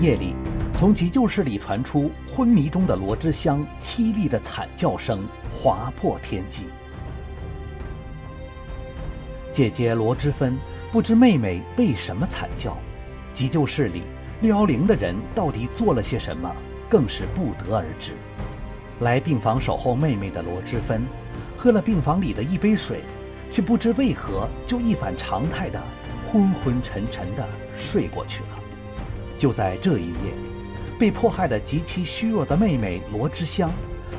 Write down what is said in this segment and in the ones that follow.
夜里，从急救室里传出昏迷中的罗之香凄厉的惨叫声，划破天际。姐姐罗之芬不知妹妹为什么惨叫，急救室里六幺零的人到底做了些什么，更是不得而知。来病房守候妹妹的罗之芬，喝了病房里的一杯水，却不知为何就一反常态的昏昏沉沉的睡过去了。就在这一夜，被迫害的极其虚弱的妹妹罗之香，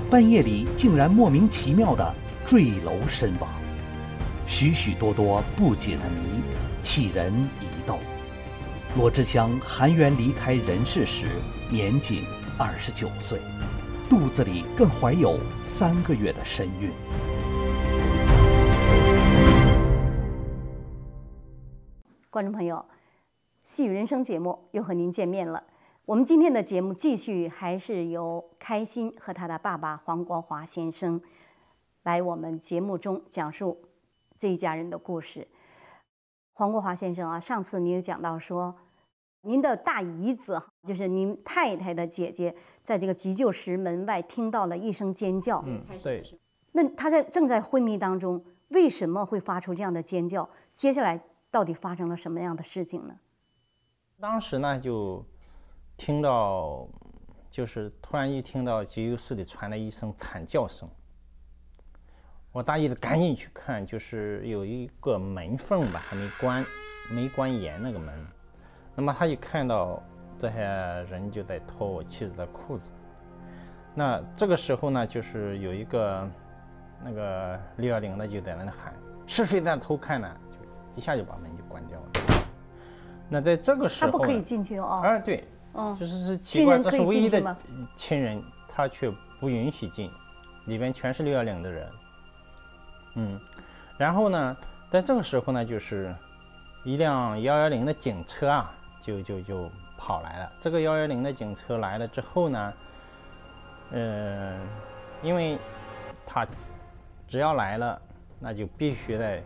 半夜里竟然莫名其妙的坠楼身亡。许许多多不解的谜，启人疑窦。罗之香含冤离开人世时，年仅二十九岁，肚子里更怀有三个月的身孕。观众朋友，《戏语人生》节目又和您见面了。我们今天的节目继续还是由开心和他的爸爸黄国华先生来我们节目中讲述。这一家人的故事，黄国华先生啊，上次您有讲到说，您的大姨子就是您太太的姐姐，在这个急救室门外听到了一声尖叫。嗯，对。那她在正在昏迷当中，为什么会发出这样的尖叫？接下来到底发生了什么样的事情呢？当时呢，就听到，就是突然一听到急救室里传来一声惨叫声。我大姨子赶紧去看，就是有一个门缝吧，还没关，没关严那个门。那么他一看到这些人就在脱我妻子的裤子。那这个时候呢，就是有一个那个六幺零的就在那里喊：“是谁在偷看呢？”就一下就把门就关掉了。那在这个时候，他不可以进去哦。哎，对，嗯，就是是奇怪，这是唯一的亲人，他却不允许进，里边全是六幺零的人。嗯，然后呢，在这个时候呢，就是一辆幺幺零的警车啊，就就就跑来了。这个幺幺零的警车来了之后呢，嗯，因为他只要来了，那就必须得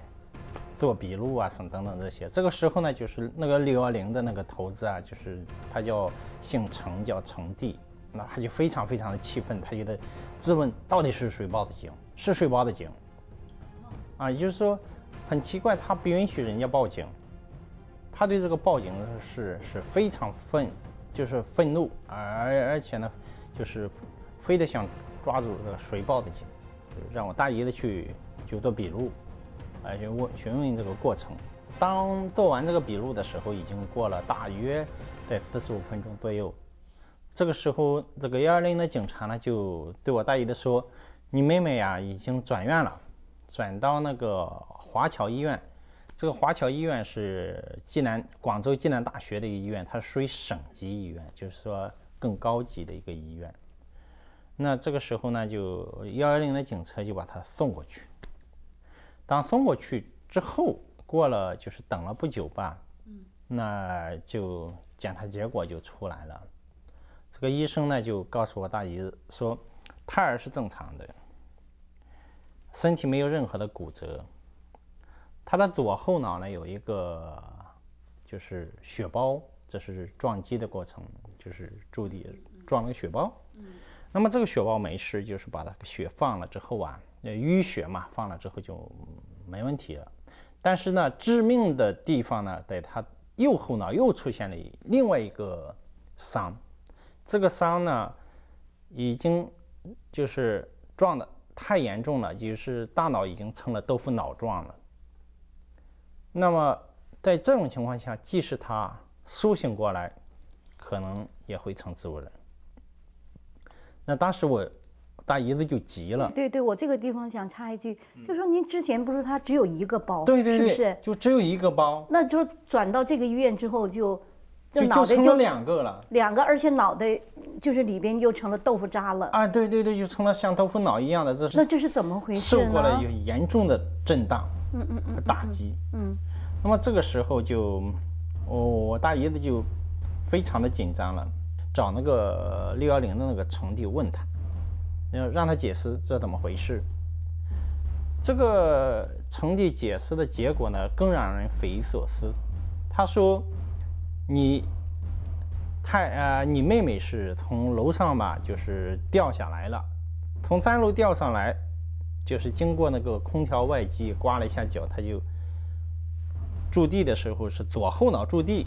做笔录啊，什么等等这些。这个时候呢，就是那个六幺零的那个头子啊，就是他叫姓程，叫程帝，那他就非常非常的气愤，他就得质问到底是谁报的警，是谁报的警。啊，也就是说，很奇怪，他不允许人家报警，他对这个报警是是非常愤，就是愤怒，而而且呢，就是非得想抓住这个谁报的警，让我大姨子去就做笔录，而且问询问这个过程。当做完这个笔录的时候，已经过了大约在四十五分钟左右。这个时候，这个幺二零的警察呢，就对我大姨的说：“你妹妹呀，已经转院了。”转到那个华侨医院，这个华侨医院是济南广州济南大学的一个医院，它属于省级医院，就是说更高级的一个医院。那这个时候呢，就幺幺零的警车就把他送过去。当送过去之后，过了就是等了不久吧，那就检查结果就出来了。这个医生呢就告诉我大姨说，胎儿是正常的。身体没有任何的骨折，他的左后脑呢有一个就是血包，这是撞击的过程，就是注地撞了个血包。那么这个血包没事，就是把他血放了之后啊，淤血嘛，放了之后就没问题了。但是呢，致命的地方呢，在他右后脑又出现了另外一个伤，这个伤呢已经就是撞的。太严重了，就是大脑已经成了豆腐脑状了。那么在这种情况下，即使他苏醒过来，可能也会成植物人。那当时我大姨子就急了。对对，我这个地方想插一句，就说您之前不是他只有一个包，对对对，是不是？就只有一个包。那就转到这个医院之后就。就就成了两个了，两个，而且脑袋就是里边就成了豆腐渣了。啊，对对对，就成了像豆腐脑一样的，这是那这是怎么回事？受过了有严重的震荡，嗯嗯嗯，打击，嗯。那么这个时候就，我我大姨子就非常的紧张了，找那个六幺零的那个程弟问他，要让他解释这怎么回事。这个成绩解释的结果呢，更让人匪夷所思。他说。你太呃，你妹妹是从楼上吧，就是掉下来了，从三楼掉上来，就是经过那个空调外机刮了一下脚，她就驻地的时候是左后脑驻地，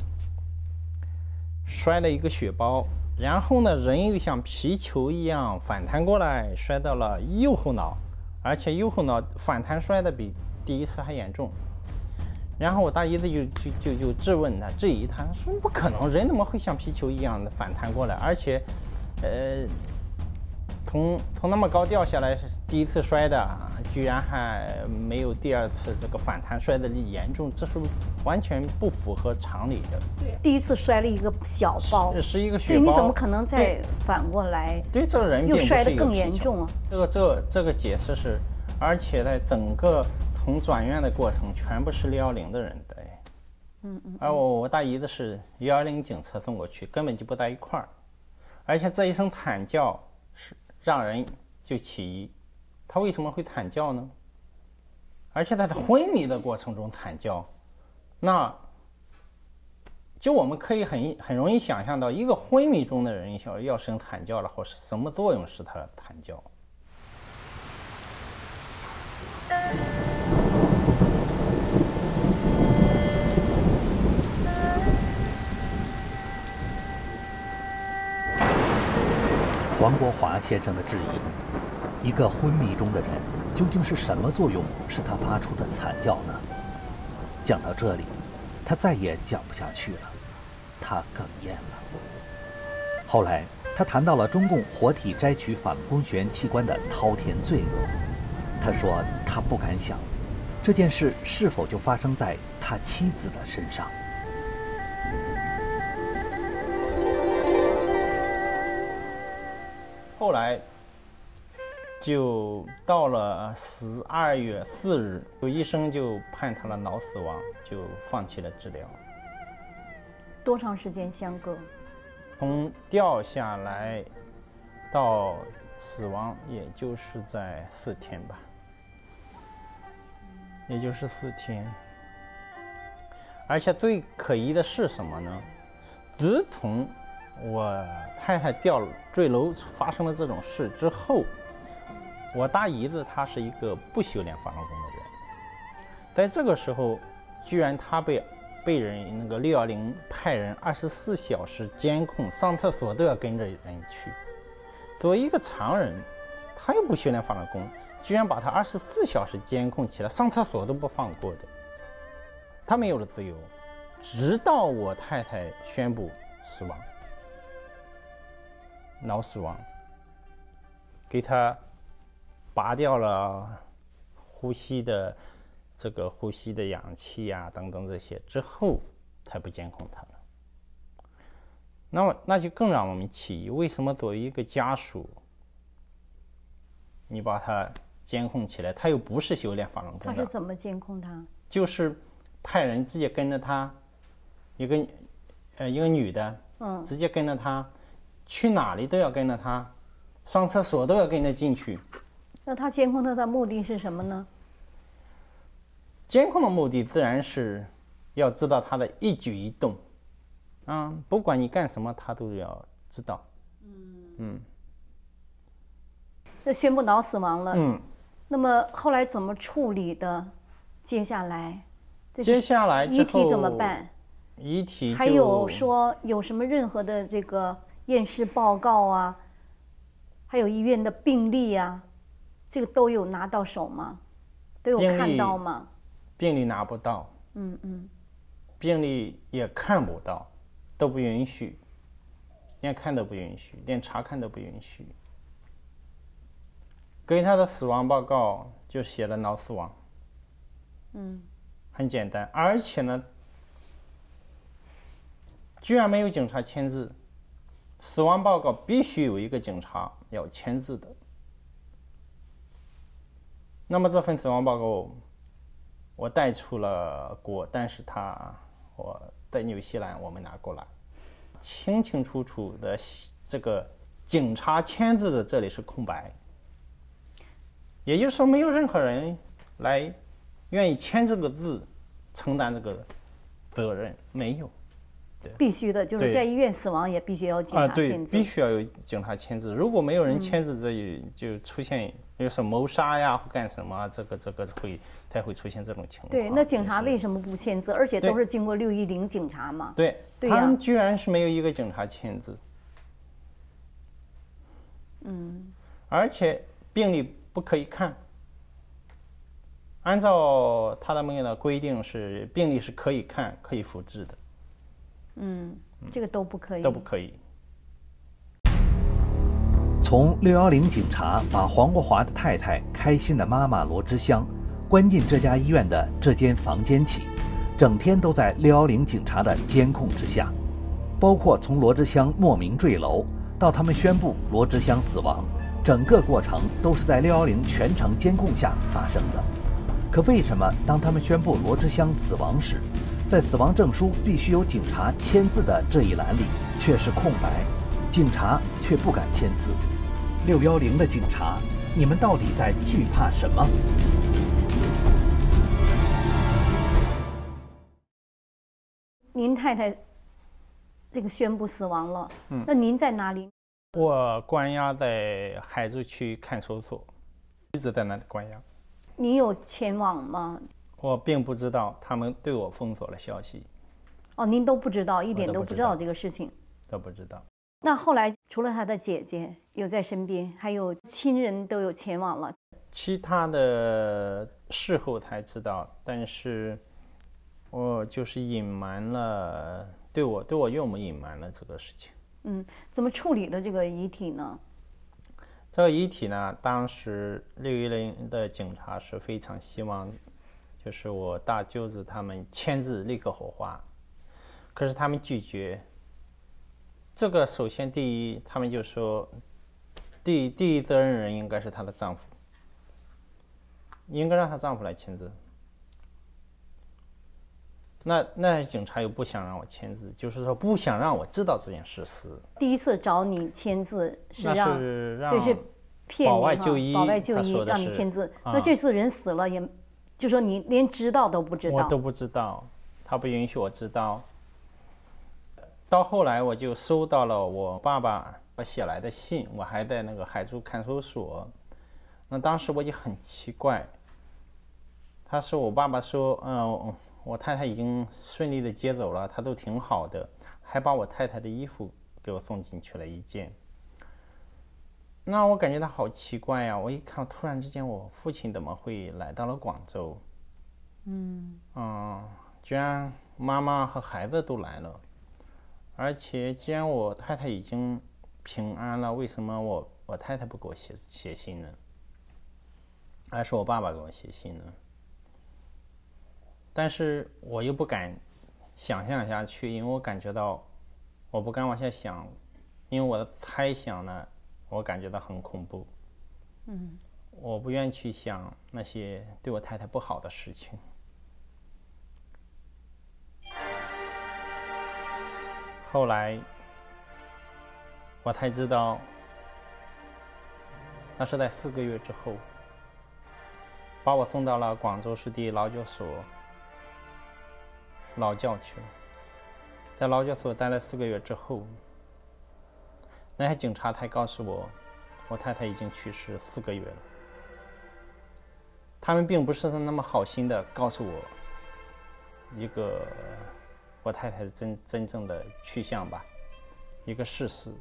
摔了一个血包，然后呢，人又像皮球一样反弹过来，摔到了右后脑，而且右后脑反弹摔的比第一次还严重。然后我大姨子就就就就质问他，质疑他说不可能，人怎么会像皮球一样的反弹过来？而且，呃，从从那么高掉下来是第一次摔的，居然还没有第二次这个反弹摔的严重，这是完全不符合常理的。对，第一次摔了一个小包，是一个血包，对，你怎么可能再反过来？对，这个人又摔得更严重啊！这个这这个解释是，而且在整个。从转院的过程全部是六幺零的人的，嗯嗯，而我我大姨子是幺幺零警车送过去，根本就不在一块儿，而且这一声惨叫是让人就起疑，他为什么会惨叫呢？而且他在昏迷的过程中惨叫，那就我们可以很很容易想象到，一个昏迷中的人要要生惨叫了，或是什么作用使他惨叫？黄国华先生的质疑：一个昏迷中的人，究竟是什么作用使他发出的惨叫呢？讲到这里，他再也讲不下去了，他哽咽了。后来，他谈到了中共活体摘取反光旋器官的滔天罪恶。他说：“他不敢想，这件事是否就发生在他妻子的身上。”后来就到了十二月四日，有医生就判他了脑死亡，就放弃了治疗。多长时间相隔？从掉下来到死亡，也就是在四天吧，也就是四天。而且最可疑的是什么呢？自从我太太掉坠楼发生了这种事之后，我大姨子她是一个不修炼法轮功的人，在这个时候，居然她被被人那个六幺零派人二十四小时监控，上厕所都要跟着人去。作为一个常人，他又不修炼法轮功，居然把他二十四小时监控起来，上厕所都不放过的，他没有了自由，直到我太太宣布死亡。脑死亡，给他拔掉了呼吸的这个呼吸的氧气呀，等等这些之后，才不监控他了。那么那就更让我们起疑：为什么作为一个家属，你把他监控起来，他又不是修炼法轮功？他是怎么监控他？就是派人直接跟着他，一个呃一个女的，嗯，直接跟着他。去哪里都要跟着他，上厕所都要跟着进去。那他监控他的目的是什么呢？监控的目的自然是要知道他的一举一动，啊，不管你干什么，他都要知道。嗯嗯。那宣布脑死亡了。嗯。那么后来怎么处理的？接下来，接下来遗体怎么办？遗体还有说有什么任何的这个？验尸报告啊，还有医院的病历啊，这个都有拿到手吗？都有看到吗？病历拿不到。嗯嗯。病历也看不到，都不允许，连看都不允许，连查看都不允许。给他的死亡报告就写了脑死亡。嗯。很简单，而且呢，居然没有警察签字。死亡报告必须有一个警察要签字的。那么这份死亡报告，我带出了国，但是他我在纽西兰我没拿过来，清清楚楚的这个警察签字的这里是空白，也就是说没有任何人来愿意签这个字，承担这个责任，没有。的。必须的，就是在医院死亡也必须要警察签字。必须要有警察签字。如果没有人签字，这也就出现，比如说谋杀呀或干什么，这个这个会才会出现这种情况。对，那警察为什么不签字？而且都是经过六一零警察嘛。对，他们居然是没有一个警察签字。嗯。而且病历不可以看。按照他们的规定是病历是可以看、可以复制的。嗯，这个都不可以。都不可以。从六幺零警察把黄国华的太太开心的妈妈罗之香关进这家医院的这间房间起，整天都在六幺零警察的监控之下，包括从罗之香莫名坠楼到他们宣布罗之香死亡，整个过程都是在六幺零全程监控下发生的。可为什么当他们宣布罗志香死亡时，在死亡证书必须由警察签字的这一栏里却是空白？警察却不敢签字。六幺零的警察，你们到底在惧怕什么？您太太这个宣布死亡了，嗯，那您在哪里？我关押在海珠区看守所，一直在那里关押。你有前往吗？我并不知道，他们对我封锁了消息。哦，您都不知道，一点都不知道这个事情。都不知道。那后来除了他的姐姐有在身边，还有亲人都有前往了。其他的事后才知道，但是我就是隐瞒了，对我对我岳母隐瞒了这个事情。嗯，怎么处理的这个遗体呢？这个遗体呢，当时六一零的警察是非常希望，就是我大舅子他们签字立刻火化，可是他们拒绝。这个首先第一，他们就说，第第一责任人应该是她的丈夫，应该让她丈夫来签字。那那警察又不想让我签字，就是说不想让我知道这件事实。第一次找你签字是让，对是骗保外就医，保外就医让你签字。那这次人死了，也就说你连知道都不知道。我都不知道，他不允许我知道。到后来我就收到了我爸爸我写来的信，我还在那个海珠看守所。那当时我就很奇怪，他说我爸爸说，嗯。我太太已经顺利的接走了，她都挺好的，还把我太太的衣服给我送进去了一件。那我感觉到好奇怪呀！我一看，突然之间，我父亲怎么会来到了广州？嗯，嗯，居然妈妈和孩子都来了，而且既然我太太已经平安了，为什么我我太太不给我写写信呢？还是我爸爸给我写信呢？但是我又不敢想象下去，因为我感觉到我不敢往下想，因为我的猜想呢，我感觉到很恐怖。嗯，我不愿意去想那些对我太太不好的事情。后来我才知道，那是在四个月之后，把我送到了广州市的劳教所。劳教去了，在劳教所待了四个月之后，那些警察才告诉我，我太太已经去世四个月了。他们并不是那么好心的告诉我一个我太太真真正的去向吧，一个事实。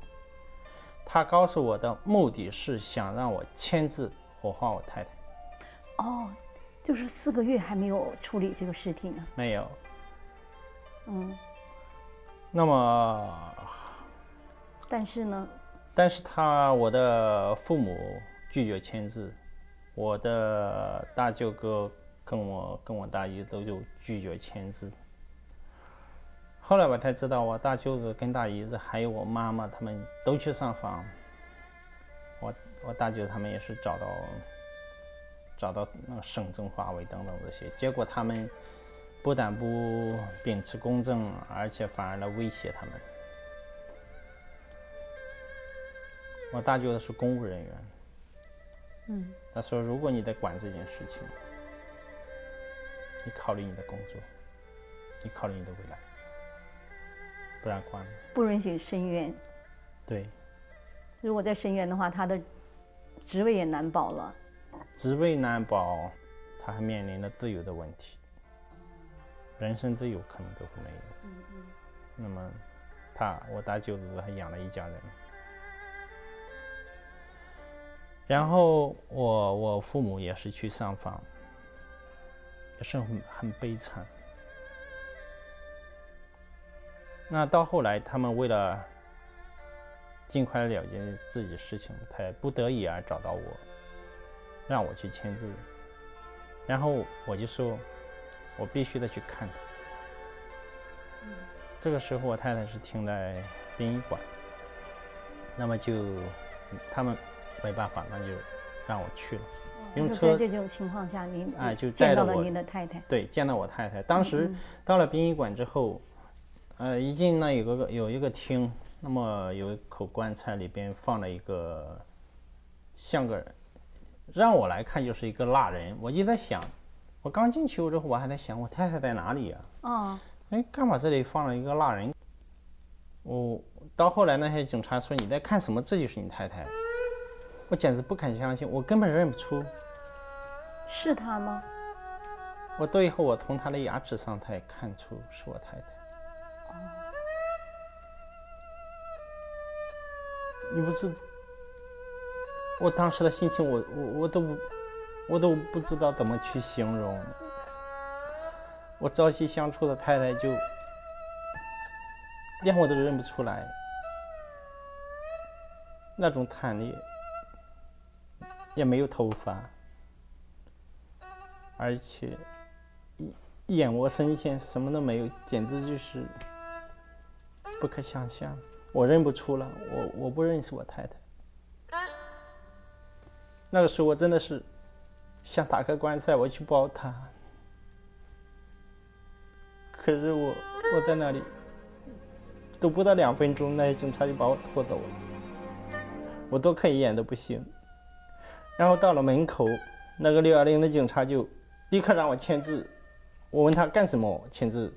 他告诉我的目的是想让我签字火化我太太。哦，就是四个月还没有处理这个尸体呢？没有。嗯，那么，但是呢？但是他我的父母拒绝签字，我的大舅哥跟我跟我大姨都就拒绝签字。后来我才知道，我大舅子跟大姨子还有我妈妈他们都去上访，我我大舅他们也是找到找到那个省政法委等等这些，结果他们。不但不秉持公正，而且反而来威胁他们。我大舅子是公务人员，嗯，他说：“如果你在管这件事情，你考虑你的工作，你考虑你的未来。”不然关了。不允许申冤。对。如果再申冤的话，他的职位也难保了。职位难保，他还面临着自由的问题，人身自由可能都会没有。嗯嗯。那么，他我大舅子还养了一家人。然后我我父母也是去上访，也是很很悲惨。那到后来，他们为了尽快了结自己的事情，才不得已而找到我，让我去签字。然后我就说，我必须得去看他。这个时候，我太太是停在殡仪馆，那么就他们。没办法，那就让我去了。用车在这种情况下，您哎就见到了您的太太。对，见到我太太。当时到了殡仪馆之后，呃，一进那有个有一个厅，那么有一口棺材，里边放了一个像个，让我来看就是一个蜡人。我就在想，我刚进去之后，我还在想我太太在哪里呀？啊，哎，干嘛这里放了一个蜡人？我到后来那些警察说你在看什么？这就是你太太。我简直不敢相信，我根本认不出，是他吗？我最后我从他的牙齿上，他也看出是我太太。哦，你不知，我当时的心情，我我我都我都不知道怎么去形容。我朝夕相处的太太，就连我都认不出来，那种惨烈。也没有头发，而且一眼窝深陷，什么都没有，简直就是不可想象。我认不出了，我我不认识我太太。那个时候我真的是想打开棺材，我去抱她，可是我我在那里都不到两分钟，那些警察就把我拖走了，我多看一眼都不行。然后到了门口，那个六幺零的警察就立刻让我签字。我问他干什么签字，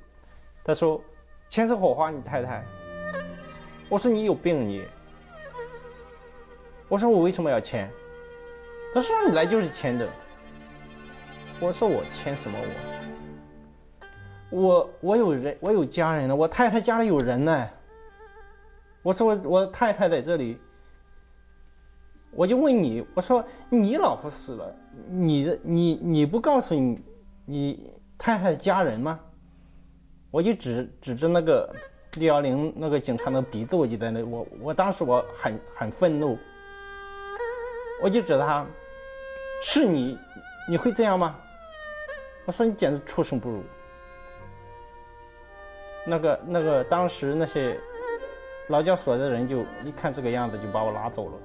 他说签字火花你太太。我说你有病你。我说我为什么要签？他说你来就是签的。我说我签什么我？我我有人我有家人呢，我太太家里有人呢。我说我我太太在这里。我就问你，我说你老婆死了，你的你你不告诉你你太太家人吗？我就指指着那个六幺零那个警察的鼻子，我就在那，我我当时我很很愤怒，我就指他，是你，你会这样吗？我说你简直畜生不如。那个那个当时那些劳教所的人就一看这个样子，就把我拉走了。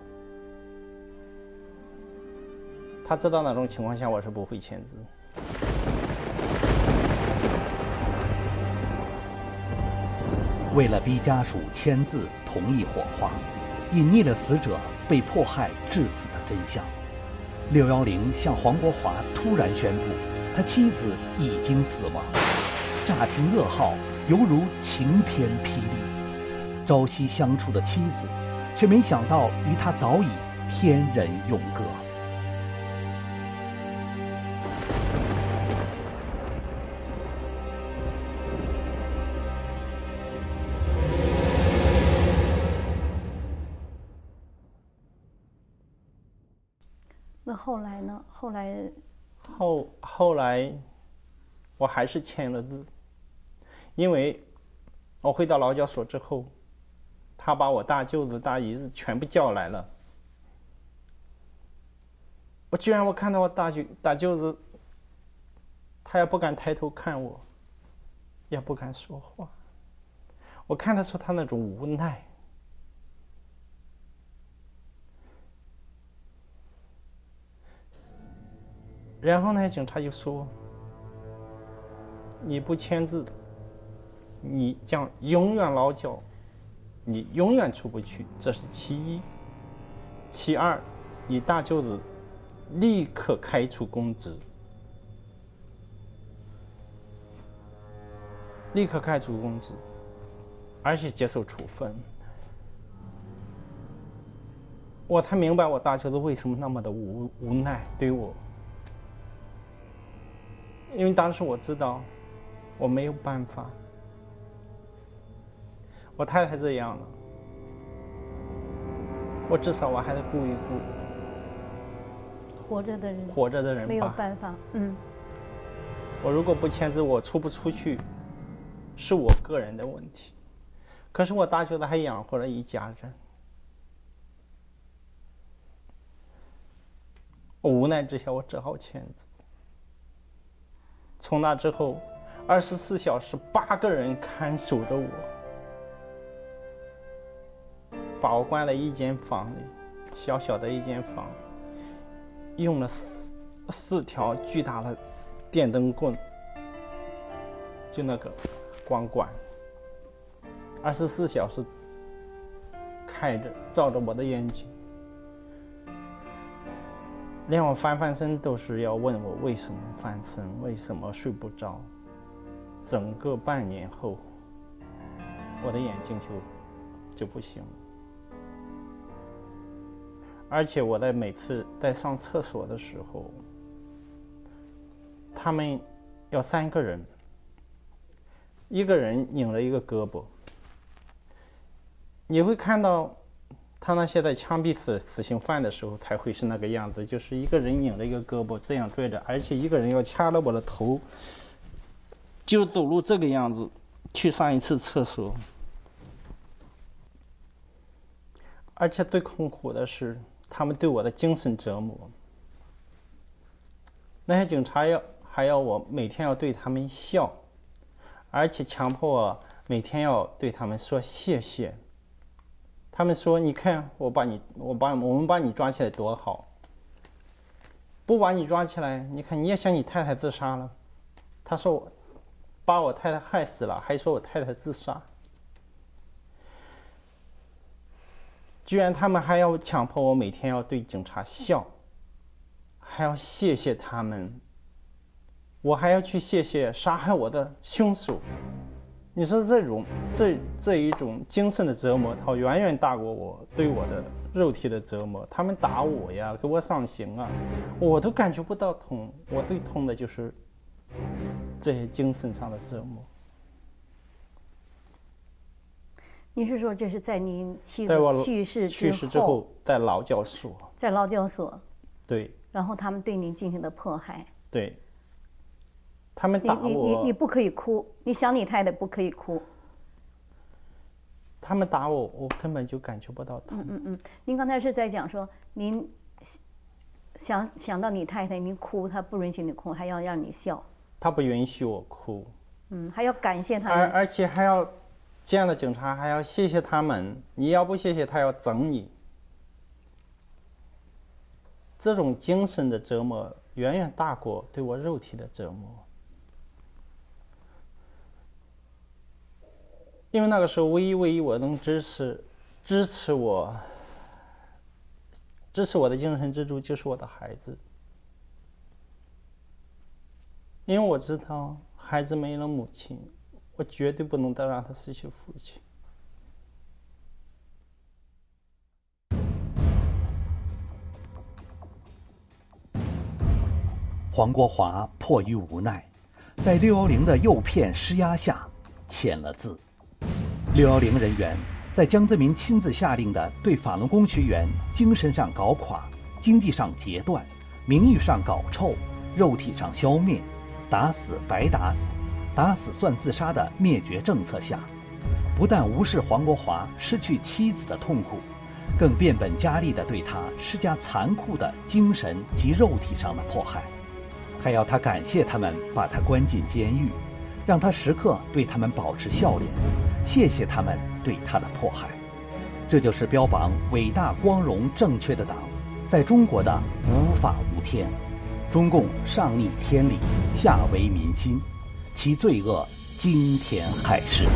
他知道那种情况下我是不会签字。为了逼家属签字同意火化，隐匿了死者被迫害致死的真相。六幺零向黄国华突然宣布，他妻子已经死亡。乍听噩耗，犹如晴天霹雳。朝夕相处的妻子，却没想到与他早已天人永隔。后来呢？后来，后后来，我还是签了字，因为我回到劳教所之后，他把我大舅子、大姨子全部叫来了。我居然我看到我大舅大舅子，他也不敢抬头看我，也不敢说话，我看得出他那种无奈。然后呢，警察就说：“你不签字，你将永远劳教，你永远出不去。这是其一。其二，你大舅子立刻开除公职，立刻开除公职。而且接受处分。我才明白我大舅子为什么那么的无无奈对我，因为当时我知道我没有办法，我太太这样了，我至少我还得顾一顾活着的人，活着的人没有办法，嗯。我如果不签字，我出不出去，是我个人的问题。可是我大舅子还养活了一家人。我无奈之下，我只好签字。从那之后，二十四小时八个人看守着我，把我关在一间房里，小小的一间房，用了四四条巨大的电灯棍，就那个光管，二十四小时开着，照着我的眼睛。连我翻翻身都是要问我为什么翻身，为什么睡不着。整个半年后，我的眼睛就就不行。而且我在每次在上厕所的时候，他们要三个人，一个人拧着一个胳膊，你会看到。他那些在枪毙死死刑犯的时候才会是那个样子，就是一个人拧着一个胳膊这样拽着，而且一个人要掐了我的头，就走路这个样子去上一次厕所。而且最痛苦的是，他们对我的精神折磨。那些警察要还要我每天要对他们笑，而且强迫我每天要对他们说谢谢。他们说：“你看，我把你，我把我们把你抓起来多好。不把你抓起来，你看你也想你太太自杀了。”他说：“我把我太太害死了，还说我太太自杀。居然他们还要强迫我每天要对警察笑，还要谢谢他们。我还要去谢谢杀害我的凶手。”你说这种这这一种精神的折磨，它远远大过我对我的肉体的折磨。他们打我呀，给我上刑啊，我都感觉不到痛。我最痛的就是这些精神上的折磨。你是说这是在您妻子去世去世之后，在劳教所？在劳教所。对。然后他们对您进行的迫害。对。他们打我，你你你不可以哭，你想你太太不可以哭。他们打我，我根本就感觉不到疼。嗯嗯嗯，您刚才是在讲说，您想想到你太太，您哭，她不允许你哭，还要让你笑。她不允许我哭。嗯，还要感谢他们。而而且还要见了警察还要谢谢他们，你要不谢谢他要整你。这种精神的折磨远远大过对我肉体的折磨。因为那个时候，唯一唯一我能支持、支持我、支持我的精神支柱就是我的孩子。因为我知道，孩子没了母亲，我绝对不能再让他失去父亲。黄国华迫于无奈，在六幺零的诱骗施压下签了字。六幺零人员在江泽民亲自下令的对法轮功学员精神上搞垮、经济上截断、名誉上搞臭、肉体上消灭、打死白打死、打死算自杀的灭绝政策下，不但无视黄国华失去妻子的痛苦，更变本加厉地对他施加残酷的精神及肉体上的迫害，还要他感谢他们把他关进监狱，让他时刻对他们保持笑脸。谢谢他们对他的迫害，这就是标榜伟大、光荣、正确的党，在中国的无法无天。中共上逆天理，下为民心，其罪恶惊天骇世。